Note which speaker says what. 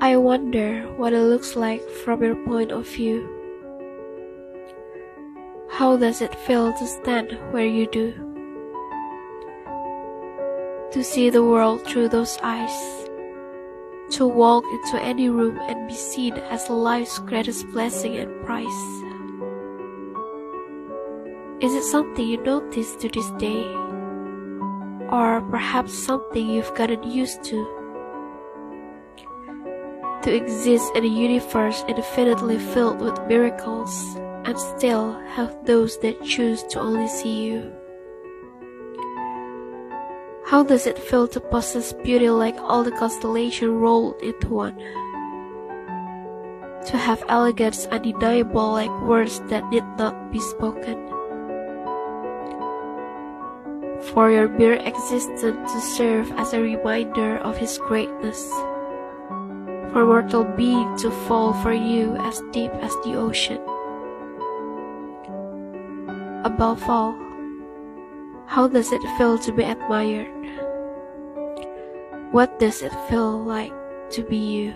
Speaker 1: I wonder what it looks like from your point of view. How does it feel to stand where you do? To see the world through those eyes. To walk into any room and be seen as life's greatest blessing and prize. Is it something you notice to this day? Or perhaps something you've gotten used to? To exist in a universe infinitely filled with miracles and still have those that choose to only see you. How does it feel to possess beauty like all the constellations rolled into one? To have elegance undeniable like words that need not be spoken? for your mere existence to serve as a reminder of His greatness, for mortal being to fall for you as deep as the ocean. Above all, how does it feel to be admired? What does it feel like to be you?